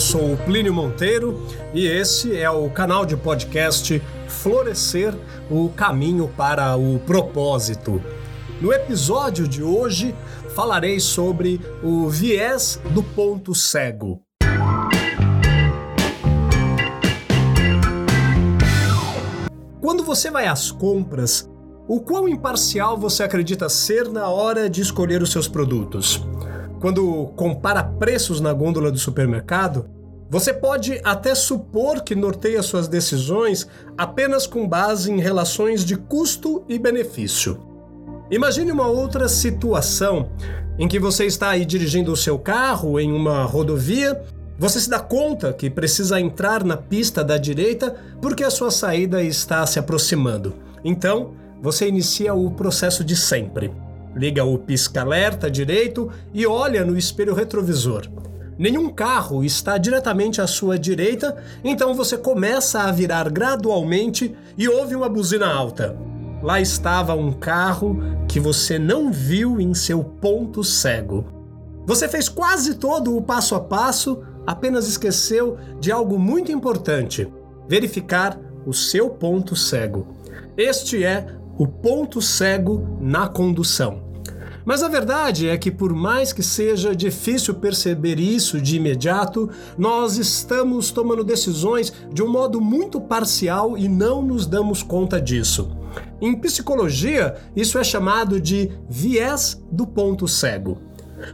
Eu sou o Plínio Monteiro e esse é o canal de podcast Florescer o Caminho para o Propósito. No episódio de hoje falarei sobre o viés do ponto cego. Quando você vai às compras, o quão imparcial você acredita ser na hora de escolher os seus produtos? Quando compara preços na gôndola do supermercado, você pode até supor que norteia suas decisões apenas com base em relações de custo e benefício. Imagine uma outra situação em que você está aí dirigindo o seu carro em uma rodovia, você se dá conta que precisa entrar na pista da direita porque a sua saída está se aproximando. Então, você inicia o processo de sempre. Liga o pisca-alerta direito e olha no espelho retrovisor. Nenhum carro está diretamente à sua direita, então você começa a virar gradualmente e ouve uma buzina alta. Lá estava um carro que você não viu em seu ponto cego. Você fez quase todo o passo a passo, apenas esqueceu de algo muito importante: verificar o seu ponto cego. Este é o ponto cego na condução. Mas a verdade é que, por mais que seja difícil perceber isso de imediato, nós estamos tomando decisões de um modo muito parcial e não nos damos conta disso. Em psicologia, isso é chamado de viés do ponto cego.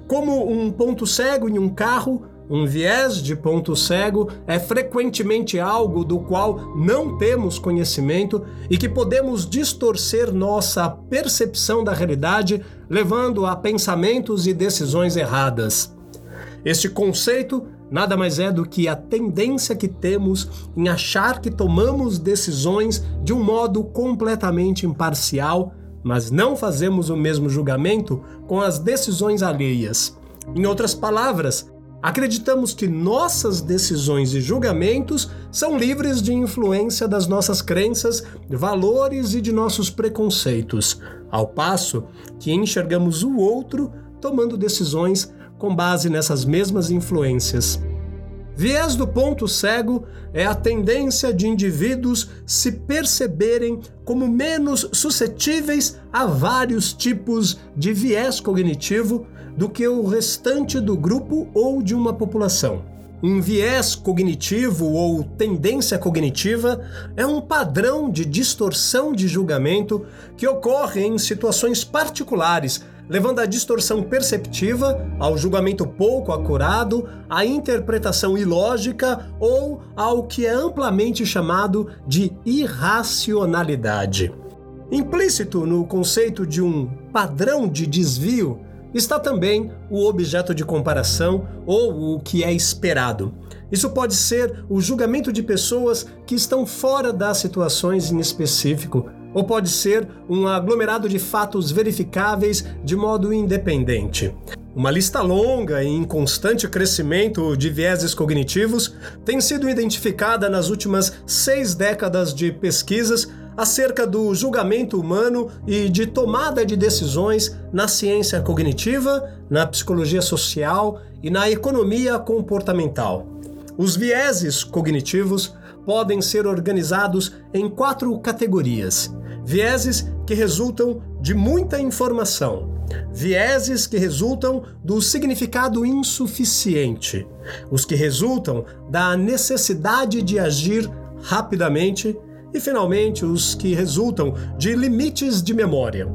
Como um ponto cego em um carro um viés de ponto cego é frequentemente algo do qual não temos conhecimento e que podemos distorcer nossa percepção da realidade, levando a pensamentos e decisões erradas. Este conceito nada mais é do que a tendência que temos em achar que tomamos decisões de um modo completamente imparcial, mas não fazemos o mesmo julgamento com as decisões alheias. Em outras palavras, Acreditamos que nossas decisões e julgamentos são livres de influência das nossas crenças, valores e de nossos preconceitos, ao passo que enxergamos o outro tomando decisões com base nessas mesmas influências. Viés do ponto cego é a tendência de indivíduos se perceberem como menos suscetíveis a vários tipos de viés cognitivo do que o restante do grupo ou de uma população. Um viés cognitivo ou tendência cognitiva é um padrão de distorção de julgamento que ocorre em situações particulares, levando à distorção perceptiva, ao julgamento pouco acurado, à interpretação ilógica ou ao que é amplamente chamado de irracionalidade. Implícito no conceito de um padrão de desvio está também o objeto de comparação ou o que é esperado. Isso pode ser o julgamento de pessoas que estão fora das situações em específico, ou pode ser um aglomerado de fatos verificáveis de modo independente. Uma lista longa e em constante crescimento de vieses cognitivos tem sido identificada nas últimas seis décadas de pesquisas acerca do julgamento humano e de tomada de decisões na ciência cognitiva, na psicologia social e na economia comportamental. Os vieses cognitivos podem ser organizados em quatro categorias: vieses que resultam de muita informação, vieses que resultam do significado insuficiente, os que resultam da necessidade de agir rapidamente e, finalmente, os que resultam de limites de memória.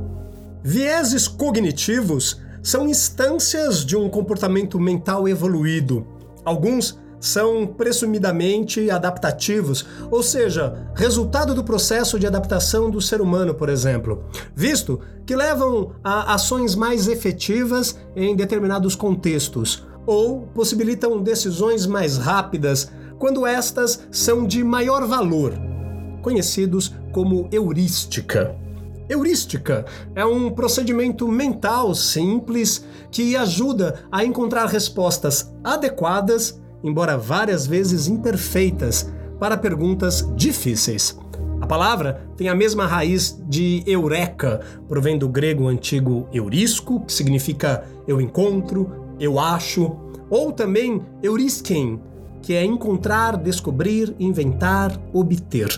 Vieses cognitivos são instâncias de um comportamento mental evoluído. Alguns são presumidamente adaptativos, ou seja, resultado do processo de adaptação do ser humano, por exemplo, visto que levam a ações mais efetivas em determinados contextos, ou possibilitam decisões mais rápidas quando estas são de maior valor conhecidos como heurística. Heurística é um procedimento mental simples que ajuda a encontrar respostas adequadas, embora várias vezes imperfeitas, para perguntas difíceis. A palavra tem a mesma raiz de eureka, provém do grego antigo eurisco, que significa eu encontro, eu acho, ou também Eurisken, que é encontrar, descobrir, inventar, obter.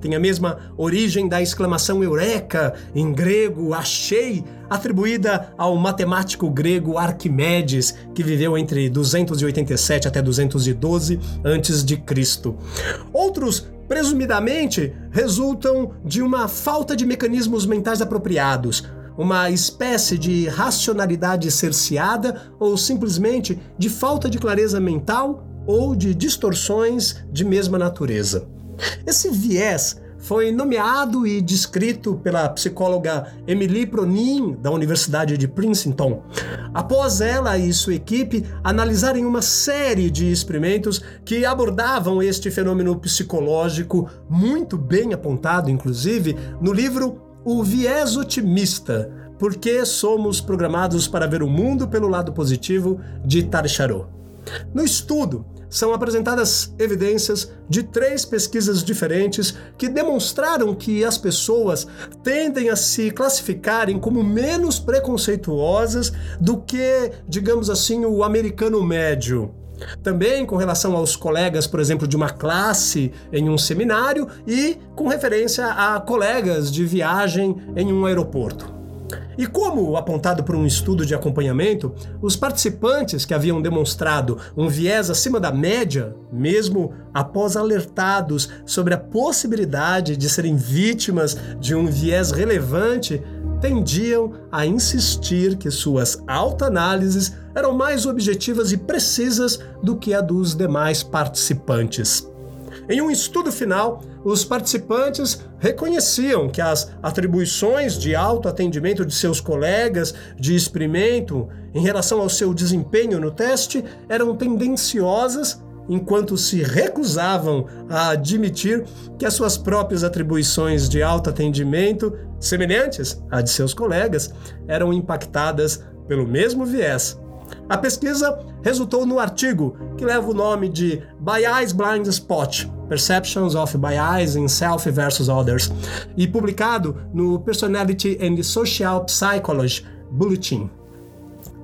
Tem a mesma origem da exclamação eureka, em grego achei, atribuída ao matemático grego Arquimedes, que viveu entre 287 até 212 a.C. Outros presumidamente resultam de uma falta de mecanismos mentais apropriados, uma espécie de racionalidade cerceada ou simplesmente de falta de clareza mental ou de distorções de mesma natureza. Esse viés foi nomeado e descrito pela psicóloga Emily Pronin, da Universidade de Princeton. Após ela e sua equipe analisarem uma série de experimentos que abordavam este fenômeno psicológico, muito bem apontado, inclusive, no livro O Viés Otimista. Por que somos programados para ver o mundo pelo lado positivo de Tarcharot. No estudo, são apresentadas evidências de três pesquisas diferentes que demonstraram que as pessoas tendem a se classificarem como menos preconceituosas do que, digamos assim, o americano médio. Também com relação aos colegas, por exemplo, de uma classe em um seminário e com referência a colegas de viagem em um aeroporto. E como apontado por um estudo de acompanhamento, os participantes que haviam demonstrado um viés acima da média, mesmo após alertados sobre a possibilidade de serem vítimas de um viés relevante, tendiam a insistir que suas autoanálises eram mais objetivas e precisas do que a dos demais participantes. Em um estudo final, os participantes reconheciam que as atribuições de autoatendimento de seus colegas de experimento em relação ao seu desempenho no teste eram tendenciosas, enquanto se recusavam a admitir que as suas próprias atribuições de autoatendimento, semelhantes à de seus colegas, eram impactadas pelo mesmo viés a pesquisa resultou no artigo que leva o nome de Bias Blind Spot: Perceptions of Bias in Self versus Others e publicado no Personality and Social Psychology Bulletin.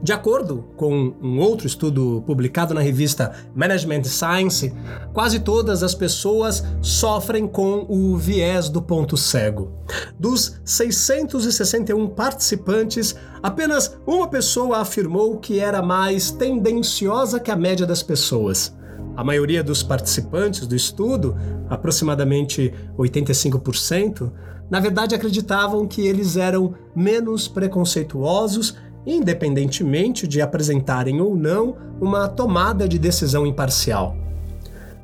De acordo com um outro estudo publicado na revista Management Science, quase todas as pessoas sofrem com o viés do ponto cego. Dos 661 participantes, apenas uma pessoa afirmou que era mais tendenciosa que a média das pessoas. A maioria dos participantes do estudo, aproximadamente 85%, na verdade acreditavam que eles eram menos preconceituosos independentemente de apresentarem ou não uma tomada de decisão imparcial.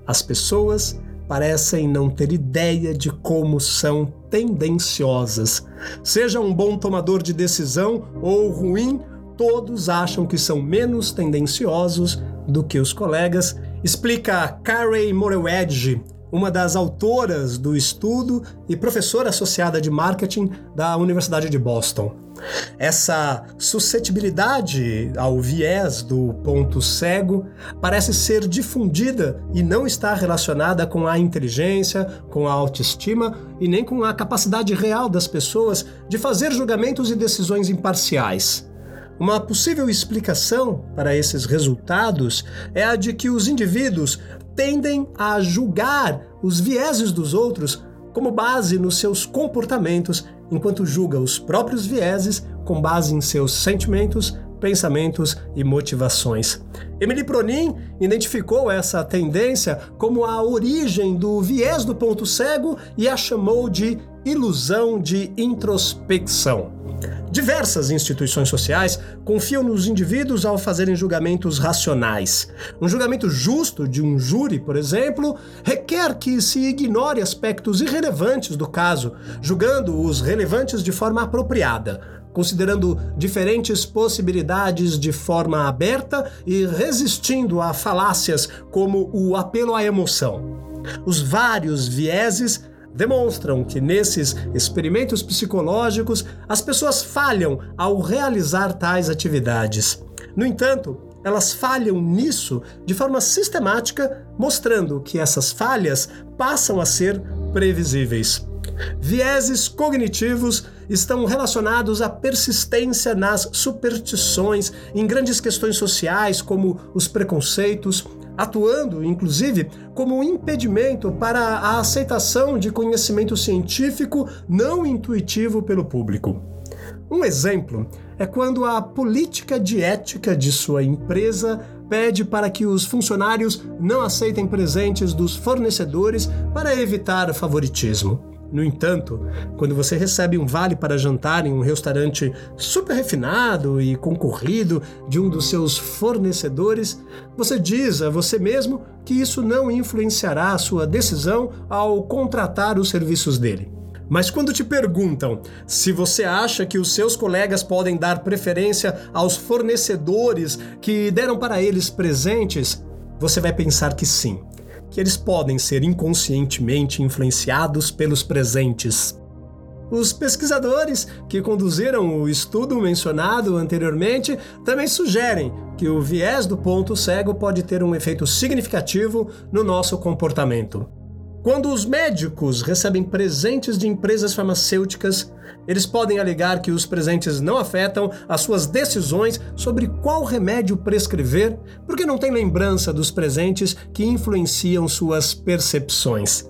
As pessoas parecem não ter ideia de como são tendenciosas. Seja um bom tomador de decisão ou ruim, todos acham que são menos tendenciosos do que os colegas, explica Carey Morewedge, uma das autoras do estudo e professora associada de marketing da Universidade de Boston. Essa suscetibilidade ao viés do ponto cego parece ser difundida e não está relacionada com a inteligência, com a autoestima e nem com a capacidade real das pessoas de fazer julgamentos e decisões imparciais. Uma possível explicação para esses resultados é a de que os indivíduos tendem a julgar os vieses dos outros como base nos seus comportamentos, enquanto julga os próprios vieses com base em seus sentimentos, pensamentos e motivações. Emily Pronin identificou essa tendência como a origem do viés do ponto cego e a chamou de ilusão de introspecção. Diversas instituições sociais confiam nos indivíduos ao fazerem julgamentos racionais. Um julgamento justo de um júri, por exemplo, requer que se ignore aspectos irrelevantes do caso, julgando os relevantes de forma apropriada, considerando diferentes possibilidades de forma aberta e resistindo a falácias como o apelo à emoção. Os vários vieses demonstram que nesses experimentos psicológicos as pessoas falham ao realizar tais atividades. No entanto, elas falham nisso de forma sistemática, mostrando que essas falhas passam a ser previsíveis. Vieses cognitivos estão relacionados à persistência nas superstições, em grandes questões sociais como os preconceitos, atuando, inclusive, como um impedimento para a aceitação de conhecimento científico não intuitivo pelo público. Um exemplo é quando a política de ética de sua empresa pede para que os funcionários não aceitem presentes dos fornecedores para evitar favoritismo. No entanto, quando você recebe um vale para jantar em um restaurante super refinado e concorrido de um dos seus fornecedores, você diz a você mesmo que isso não influenciará a sua decisão ao contratar os serviços dele. Mas quando te perguntam se você acha que os seus colegas podem dar preferência aos fornecedores que deram para eles presentes, você vai pensar que sim, que eles podem ser inconscientemente influenciados pelos presentes. Os pesquisadores que conduziram o estudo mencionado anteriormente também sugerem que o viés do ponto cego pode ter um efeito significativo no nosso comportamento. Quando os médicos recebem presentes de empresas farmacêuticas, eles podem alegar que os presentes não afetam as suas decisões sobre qual remédio prescrever, porque não têm lembrança dos presentes que influenciam suas percepções.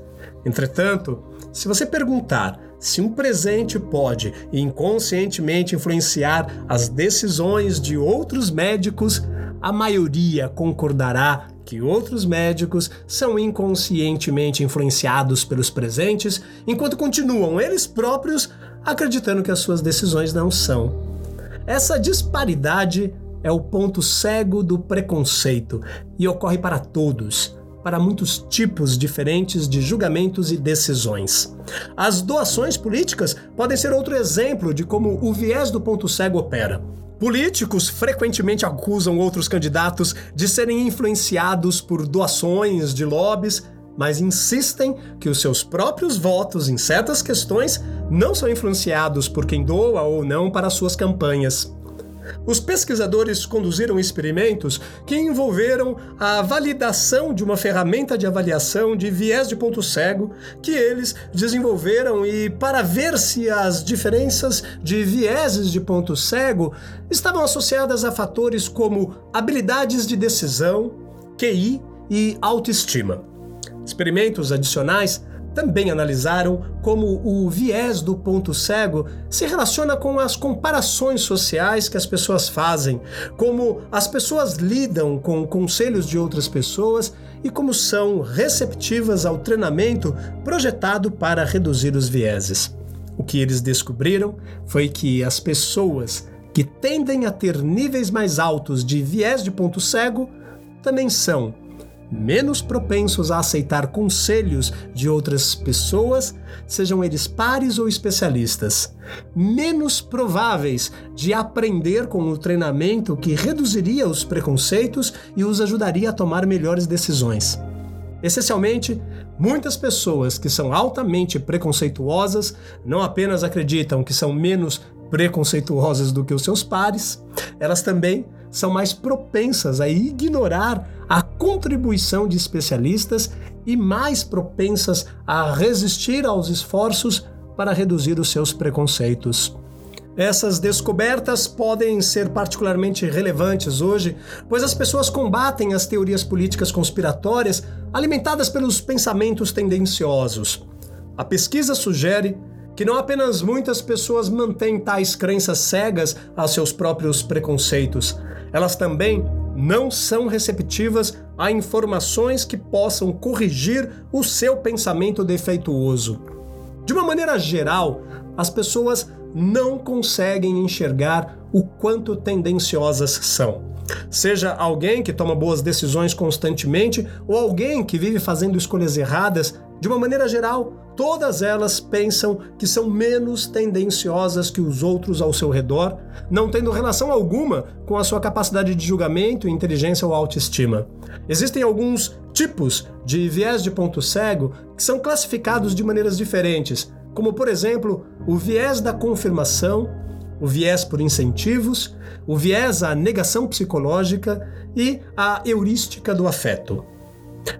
Entretanto, se você perguntar se um presente pode inconscientemente influenciar as decisões de outros médicos, a maioria concordará que outros médicos são inconscientemente influenciados pelos presentes, enquanto continuam eles próprios acreditando que as suas decisões não são. Essa disparidade é o ponto cego do preconceito e ocorre para todos, para muitos tipos diferentes de julgamentos e decisões. As doações políticas podem ser outro exemplo de como o viés do ponto cego opera. Políticos frequentemente acusam outros candidatos de serem influenciados por doações de lobbies, mas insistem que os seus próprios votos em certas questões não são influenciados por quem doa ou não para suas campanhas. Os pesquisadores conduziram experimentos que envolveram a validação de uma ferramenta de avaliação de viés de ponto cego que eles desenvolveram e para ver se as diferenças de vieses de ponto cego estavam associadas a fatores como habilidades de decisão, QI e autoestima. Experimentos adicionais também analisaram como o viés do ponto cego se relaciona com as comparações sociais que as pessoas fazem, como as pessoas lidam com conselhos de outras pessoas e como são receptivas ao treinamento projetado para reduzir os vieses. O que eles descobriram foi que as pessoas que tendem a ter níveis mais altos de viés de ponto cego também são menos propensos a aceitar conselhos de outras pessoas, sejam eles pares ou especialistas, menos prováveis de aprender com o treinamento que reduziria os preconceitos e os ajudaria a tomar melhores decisões. Essencialmente, muitas pessoas que são altamente preconceituosas não apenas acreditam que são menos preconceituosas do que os seus pares, elas também são mais propensas a ignorar a contribuição de especialistas e mais propensas a resistir aos esforços para reduzir os seus preconceitos. Essas descobertas podem ser particularmente relevantes hoje, pois as pessoas combatem as teorias políticas conspiratórias alimentadas pelos pensamentos tendenciosos. A pesquisa sugere que não apenas muitas pessoas mantêm tais crenças cegas a seus próprios preconceitos, elas também não são receptivas a informações que possam corrigir o seu pensamento defeituoso. De uma maneira geral, as pessoas não conseguem enxergar o quanto tendenciosas são. Seja alguém que toma boas decisões constantemente ou alguém que vive fazendo escolhas erradas, de uma maneira geral, todas elas pensam que são menos tendenciosas que os outros ao seu redor, não tendo relação alguma com a sua capacidade de julgamento, inteligência ou autoestima. Existem alguns tipos de viés de ponto cego que são classificados de maneiras diferentes, como por exemplo, o viés da confirmação, o viés por incentivos, o viés à negação psicológica e a heurística do afeto.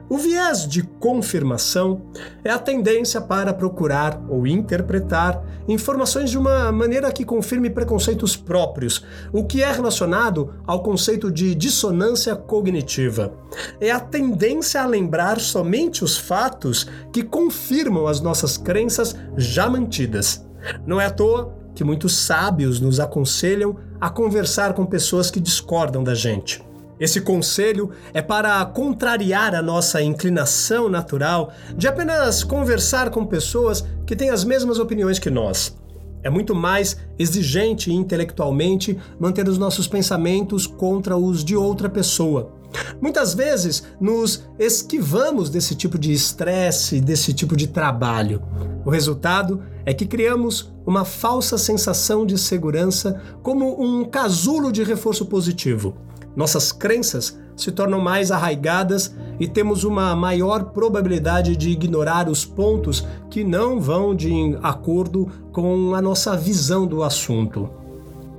O viés de confirmação é a tendência para procurar ou interpretar informações de uma maneira que confirme preconceitos próprios, o que é relacionado ao conceito de dissonância cognitiva. É a tendência a lembrar somente os fatos que confirmam as nossas crenças já mantidas. Não é à toa que muitos sábios nos aconselham a conversar com pessoas que discordam da gente. Esse conselho é para contrariar a nossa inclinação natural de apenas conversar com pessoas que têm as mesmas opiniões que nós. É muito mais exigente intelectualmente manter os nossos pensamentos contra os de outra pessoa. Muitas vezes nos esquivamos desse tipo de estresse, desse tipo de trabalho. O resultado é que criamos uma falsa sensação de segurança como um casulo de reforço positivo. Nossas crenças se tornam mais arraigadas e temos uma maior probabilidade de ignorar os pontos que não vão de acordo com a nossa visão do assunto.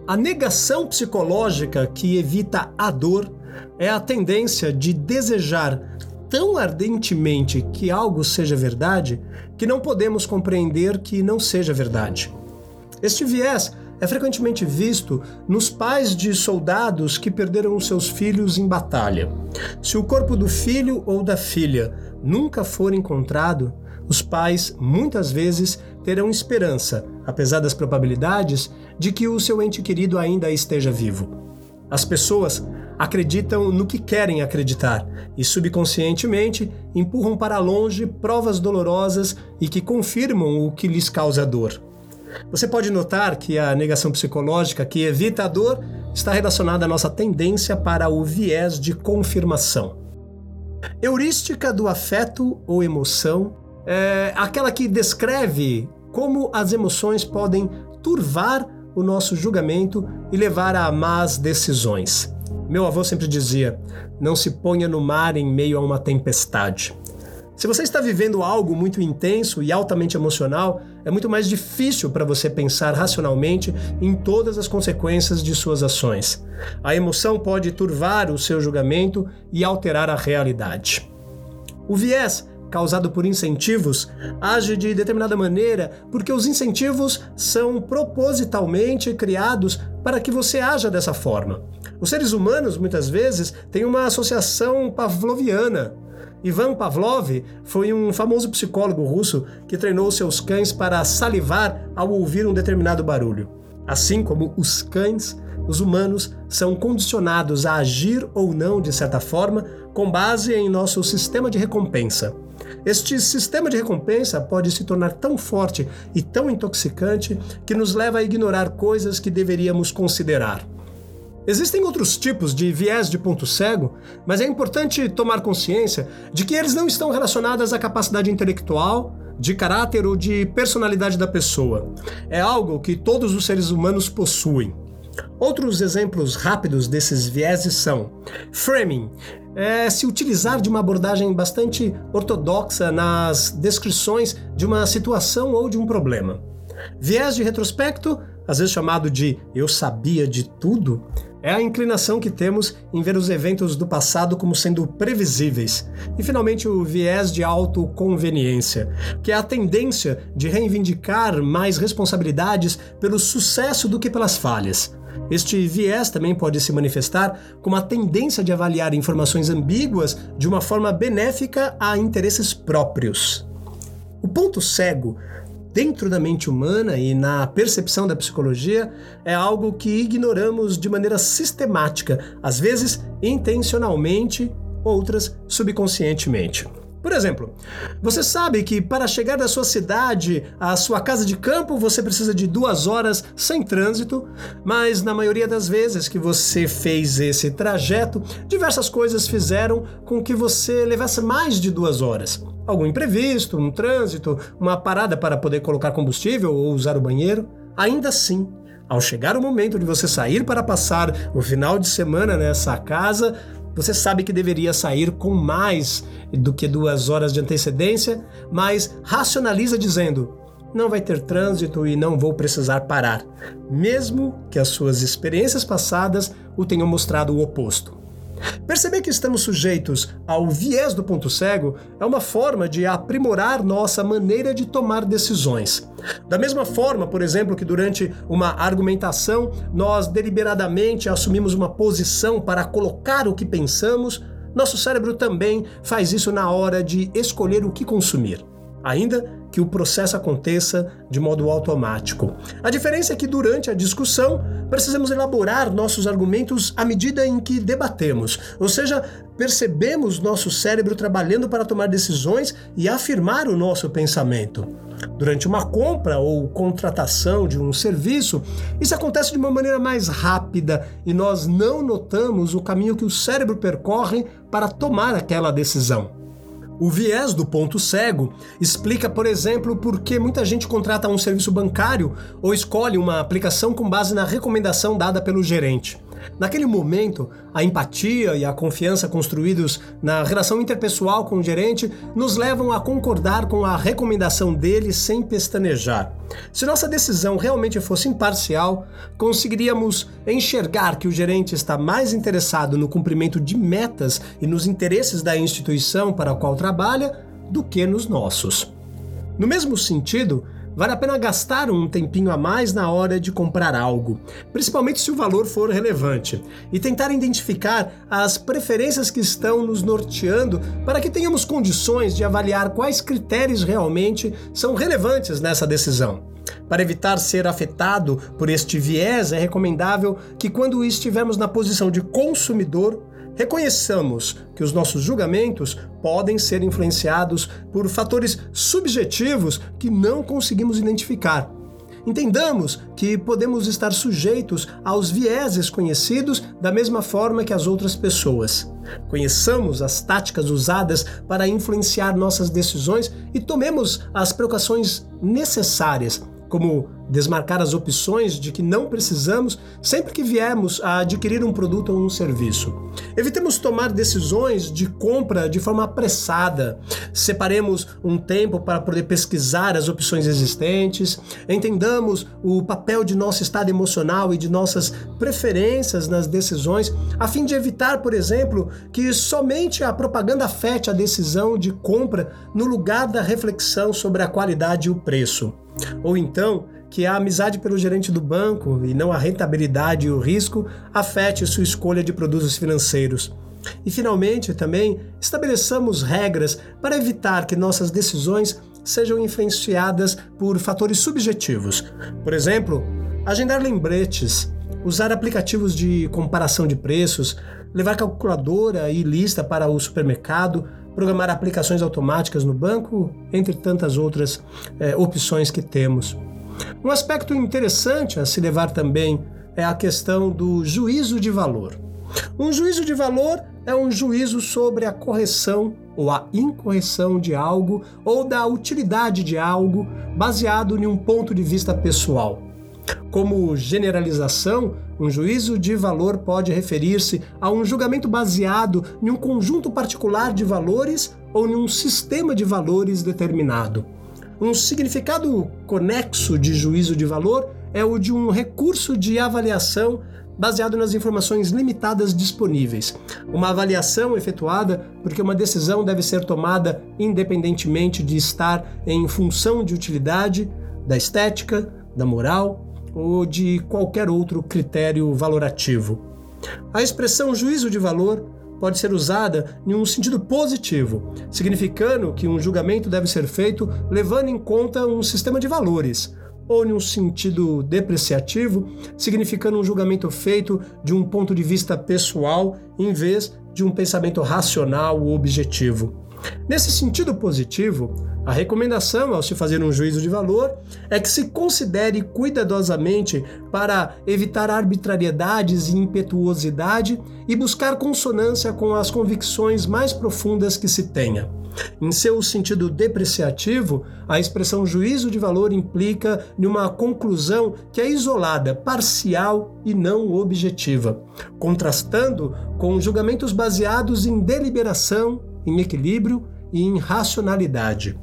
A negação psicológica que evita a dor é a tendência de desejar tão ardentemente que algo seja verdade que não podemos compreender que não seja verdade. Este viés é frequentemente visto nos pais de soldados que perderam seus filhos em batalha. Se o corpo do filho ou da filha nunca for encontrado, os pais muitas vezes terão esperança, apesar das probabilidades, de que o seu ente querido ainda esteja vivo. As pessoas acreditam no que querem acreditar e subconscientemente empurram para longe provas dolorosas e que confirmam o que lhes causa dor. Você pode notar que a negação psicológica que evita a dor está relacionada à nossa tendência para o viés de confirmação. Heurística do afeto ou emoção é aquela que descreve como as emoções podem turvar o nosso julgamento e levar a más decisões. Meu avô sempre dizia: não se ponha no mar em meio a uma tempestade. Se você está vivendo algo muito intenso e altamente emocional, é muito mais difícil para você pensar racionalmente em todas as consequências de suas ações. A emoção pode turvar o seu julgamento e alterar a realidade. O viés causado por incentivos age de determinada maneira porque os incentivos são propositalmente criados para que você haja dessa forma. Os seres humanos, muitas vezes, têm uma associação pavloviana Ivan Pavlov foi um famoso psicólogo russo que treinou seus cães para salivar ao ouvir um determinado barulho. Assim como os cães, os humanos são condicionados a agir ou não de certa forma com base em nosso sistema de recompensa. Este sistema de recompensa pode se tornar tão forte e tão intoxicante que nos leva a ignorar coisas que deveríamos considerar. Existem outros tipos de viés de ponto cego, mas é importante tomar consciência de que eles não estão relacionados à capacidade intelectual, de caráter ou de personalidade da pessoa. É algo que todos os seres humanos possuem. Outros exemplos rápidos desses vieses são framing, é se utilizar de uma abordagem bastante ortodoxa nas descrições de uma situação ou de um problema. Viés de retrospecto, às vezes chamado de eu sabia de tudo, é a inclinação que temos em ver os eventos do passado como sendo previsíveis. E finalmente o viés de autoconveniência, que é a tendência de reivindicar mais responsabilidades pelo sucesso do que pelas falhas. Este viés também pode se manifestar como a tendência de avaliar informações ambíguas de uma forma benéfica a interesses próprios. O ponto cego dentro da mente humana e na percepção da psicologia é algo que ignoramos de maneira sistemática, às vezes intencionalmente, outras subconscientemente. Por exemplo, você sabe que para chegar da sua cidade à sua casa de campo você precisa de duas horas sem trânsito, mas na maioria das vezes que você fez esse trajeto, diversas coisas fizeram com que você levasse mais de duas horas algum imprevisto, um trânsito, uma parada para poder colocar combustível ou usar o banheiro. Ainda assim, ao chegar o momento de você sair para passar o final de semana nessa casa, você sabe que deveria sair com mais do que duas horas de antecedência, mas racionaliza dizendo: não vai ter trânsito e não vou precisar parar, mesmo que as suas experiências passadas o tenham mostrado o oposto. Perceber que estamos sujeitos ao viés do ponto cego é uma forma de aprimorar nossa maneira de tomar decisões. Da mesma forma, por exemplo, que durante uma argumentação nós deliberadamente assumimos uma posição para colocar o que pensamos, nosso cérebro também faz isso na hora de escolher o que consumir. Ainda que o processo aconteça de modo automático. A diferença é que durante a discussão precisamos elaborar nossos argumentos à medida em que debatemos, ou seja, percebemos nosso cérebro trabalhando para tomar decisões e afirmar o nosso pensamento. Durante uma compra ou contratação de um serviço, isso acontece de uma maneira mais rápida e nós não notamos o caminho que o cérebro percorre para tomar aquela decisão. O viés do ponto cego explica, por exemplo, por que muita gente contrata um serviço bancário ou escolhe uma aplicação com base na recomendação dada pelo gerente. Naquele momento, a empatia e a confiança construídos na relação interpessoal com o gerente nos levam a concordar com a recomendação dele sem pestanejar. Se nossa decisão realmente fosse imparcial, conseguiríamos enxergar que o gerente está mais interessado no cumprimento de metas e nos interesses da instituição para a qual trabalha do que nos nossos. No mesmo sentido, vale a pena gastar um tempinho a mais na hora de comprar algo, principalmente se o valor for relevante, e tentar identificar as preferências que estão nos norteando para que tenhamos condições de avaliar quais critérios realmente são relevantes nessa decisão. Para evitar ser afetado por este viés, é recomendável que, quando estivermos na posição de consumidor, Reconheçamos que os nossos julgamentos podem ser influenciados por fatores subjetivos que não conseguimos identificar. Entendamos que podemos estar sujeitos aos vieses conhecidos da mesma forma que as outras pessoas. Conheçamos as táticas usadas para influenciar nossas decisões e tomemos as precauções necessárias como desmarcar as opções de que não precisamos sempre que viemos a adquirir um produto ou um serviço. Evitemos tomar decisões de compra de forma apressada. Separemos um tempo para poder pesquisar as opções existentes. Entendamos o papel de nosso estado emocional e de nossas preferências nas decisões, a fim de evitar, por exemplo, que somente a propaganda afete a decisão de compra no lugar da reflexão sobre a qualidade e o preço. Ou então, que a amizade pelo gerente do banco e não a rentabilidade e o risco afete sua escolha de produtos financeiros. E finalmente, também estabeleçamos regras para evitar que nossas decisões sejam influenciadas por fatores subjetivos. Por exemplo, agendar lembretes, usar aplicativos de comparação de preços, levar calculadora e lista para o supermercado, programar aplicações automáticas no banco, entre tantas outras é, opções que temos. Um aspecto interessante a se levar também é a questão do juízo de valor. Um juízo de valor é um juízo sobre a correção ou a incorreção de algo ou da utilidade de algo baseado em um ponto de vista pessoal. Como generalização, um juízo de valor pode referir-se a um julgamento baseado em um conjunto particular de valores ou em um sistema de valores determinado. Um significado conexo de juízo de valor é o de um recurso de avaliação baseado nas informações limitadas disponíveis. Uma avaliação efetuada porque uma decisão deve ser tomada independentemente de estar em função de utilidade, da estética, da moral ou de qualquer outro critério valorativo. A expressão juízo de valor pode ser usada em um sentido positivo, significando que um julgamento deve ser feito levando em conta um sistema de valores, ou em um sentido depreciativo, significando um julgamento feito de um ponto de vista pessoal em vez de um pensamento racional ou objetivo. Nesse sentido positivo, a recomendação ao se fazer um juízo de valor é que se considere cuidadosamente para evitar arbitrariedades e impetuosidade e buscar consonância com as convicções mais profundas que se tenha. Em seu sentido depreciativo, a expressão juízo de valor implica numa conclusão que é isolada, parcial e não objetiva, contrastando com julgamentos baseados em deliberação, em equilíbrio e em racionalidade.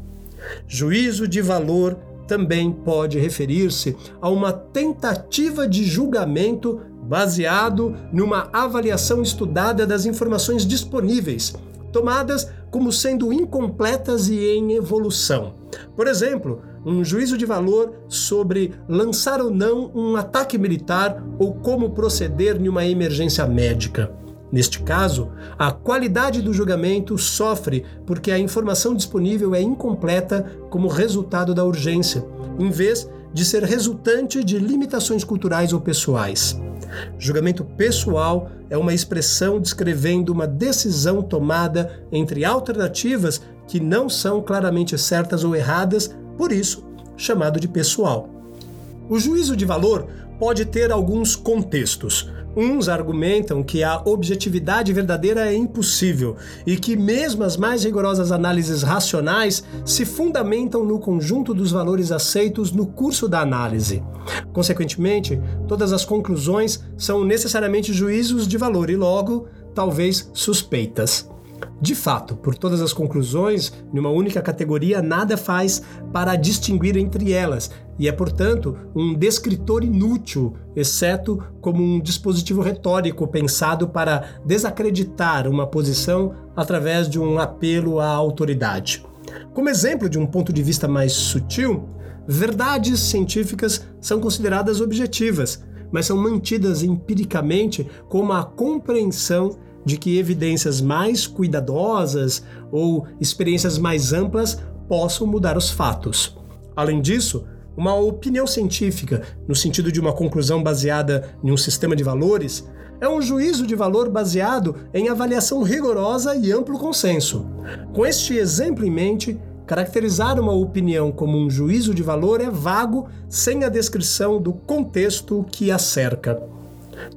Juízo de valor também pode referir-se a uma tentativa de julgamento baseado numa avaliação estudada das informações disponíveis, tomadas como sendo incompletas e em evolução. Por exemplo, um juízo de valor sobre lançar ou não um ataque militar ou como proceder em uma emergência médica. Neste caso, a qualidade do julgamento sofre porque a informação disponível é incompleta como resultado da urgência, em vez de ser resultante de limitações culturais ou pessoais. Julgamento pessoal é uma expressão descrevendo uma decisão tomada entre alternativas que não são claramente certas ou erradas, por isso, chamado de pessoal. O juízo de valor pode ter alguns contextos. Uns argumentam que a objetividade verdadeira é impossível e que mesmo as mais rigorosas análises racionais se fundamentam no conjunto dos valores aceitos no curso da análise. Consequentemente, todas as conclusões são necessariamente juízos de valor e, logo, talvez suspeitas. De fato, por todas as conclusões, numa única categoria, nada faz para distinguir entre elas, e é, portanto, um descritor inútil, exceto como um dispositivo retórico pensado para desacreditar uma posição através de um apelo à autoridade. Como exemplo de um ponto de vista mais sutil, verdades científicas são consideradas objetivas, mas são mantidas empiricamente como a compreensão de que evidências mais cuidadosas ou experiências mais amplas possam mudar os fatos. Além disso, uma opinião científica, no sentido de uma conclusão baseada em um sistema de valores, é um juízo de valor baseado em avaliação rigorosa e amplo consenso. Com este exemplo em mente, caracterizar uma opinião como um juízo de valor é vago sem a descrição do contexto que a cerca.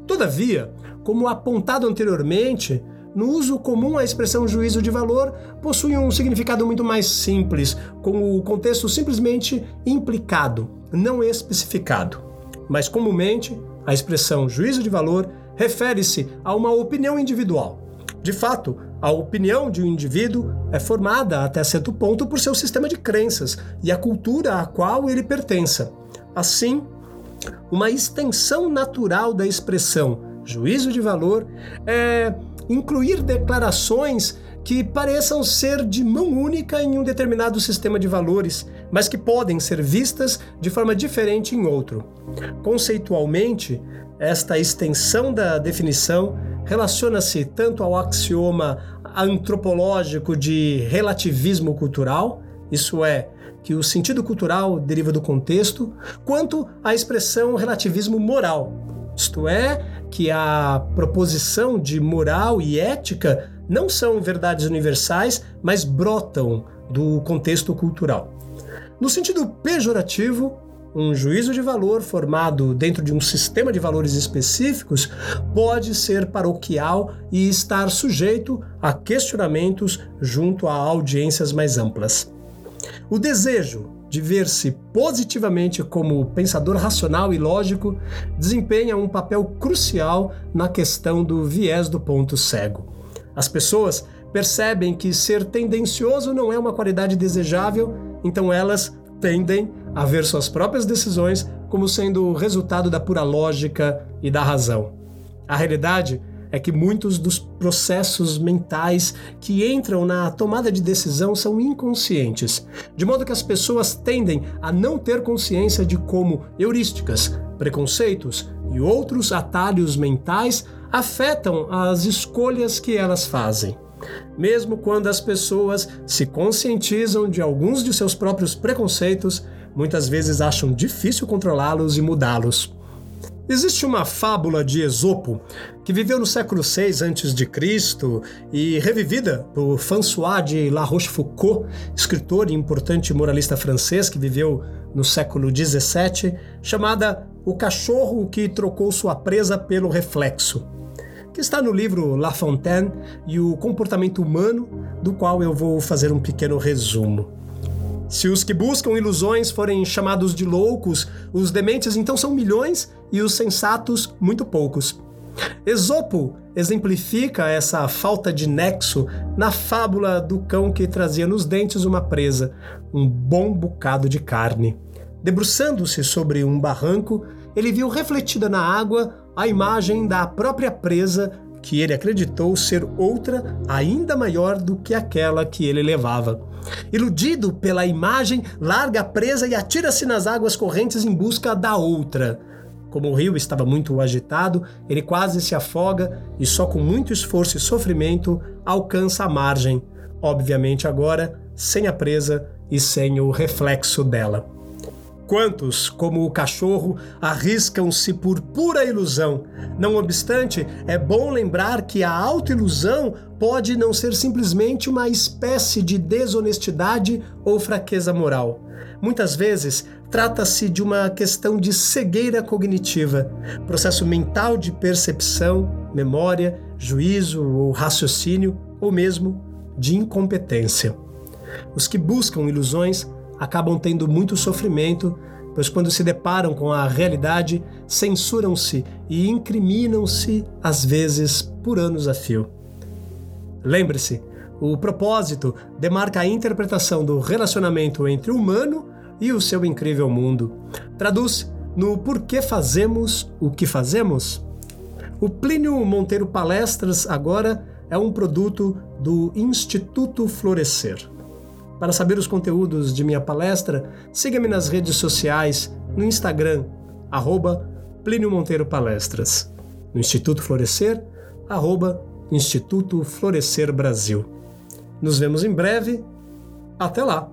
Todavia, como apontado anteriormente, no uso comum, a expressão juízo de valor possui um significado muito mais simples, com o contexto simplesmente implicado, não especificado. Mais comumente, a expressão juízo de valor refere-se a uma opinião individual. De fato, a opinião de um indivíduo é formada até certo ponto por seu sistema de crenças e a cultura a qual ele pertença. Assim, uma extensão natural da expressão juízo de valor é incluir declarações que pareçam ser de mão única em um determinado sistema de valores, mas que podem ser vistas de forma diferente em outro. Conceitualmente, esta extensão da definição relaciona-se tanto ao axioma antropológico de relativismo cultural, isso é, que o sentido cultural deriva do contexto, quanto à expressão relativismo moral, isto é, que a proposição de moral e ética não são verdades universais, mas brotam do contexto cultural. No sentido pejorativo, um juízo de valor formado dentro de um sistema de valores específicos pode ser paroquial e estar sujeito a questionamentos junto a audiências mais amplas. O desejo de ver-se positivamente como pensador racional e lógico, desempenha um papel crucial na questão do viés do ponto cego. As pessoas percebem que ser tendencioso não é uma qualidade desejável, então elas tendem a ver suas próprias decisões como sendo resultado da pura lógica e da razão. A realidade é que muitos dos processos mentais que entram na tomada de decisão são inconscientes, de modo que as pessoas tendem a não ter consciência de como heurísticas, preconceitos e outros atalhos mentais afetam as escolhas que elas fazem. Mesmo quando as pessoas se conscientizam de alguns de seus próprios preconceitos, muitas vezes acham difícil controlá-los e mudá-los. Existe uma fábula de Esopo que viveu no século VI a.C. e revivida por François de La Rochefoucauld, escritor e importante moralista francês que viveu no século XVII, chamada O Cachorro que Trocou Sua Presa pelo Reflexo, que está no livro La Fontaine e o Comportamento Humano, do qual eu vou fazer um pequeno resumo. Se os que buscam ilusões forem chamados de loucos, os dementes então são milhões e os sensatos muito poucos. Esopo exemplifica essa falta de nexo na fábula do cão que trazia nos dentes uma presa, um bom bocado de carne. Debruçando-se sobre um barranco, ele viu refletida na água a imagem da própria presa que ele acreditou ser outra ainda maior do que aquela que ele levava. Iludido pela imagem, larga a presa e atira-se nas águas correntes em busca da outra. Como o rio estava muito agitado, ele quase se afoga e só com muito esforço e sofrimento alcança a margem, obviamente agora sem a presa e sem o reflexo dela. Quantos, como o cachorro, arriscam-se por pura ilusão? Não obstante, é bom lembrar que a autoilusão pode não ser simplesmente uma espécie de desonestidade ou fraqueza moral. Muitas vezes, trata-se de uma questão de cegueira cognitiva, processo mental de percepção, memória, juízo ou raciocínio, ou mesmo de incompetência. Os que buscam ilusões acabam tendo muito sofrimento, pois quando se deparam com a realidade, censuram-se e incriminam-se, às vezes por anos a fio. Lembre-se, o propósito demarca a interpretação do relacionamento entre o humano e o seu incrível mundo. Traduz no porquê fazemos o que fazemos. O Plínio Monteiro Palestras agora é um produto do Instituto Florescer. Para saber os conteúdos de minha palestra, siga-me nas redes sociais, no Instagram, arroba Plínio Monteiro Palestras. No Instituto Florescer, arroba Instituto Florescer Brasil. Nos vemos em breve. Até lá!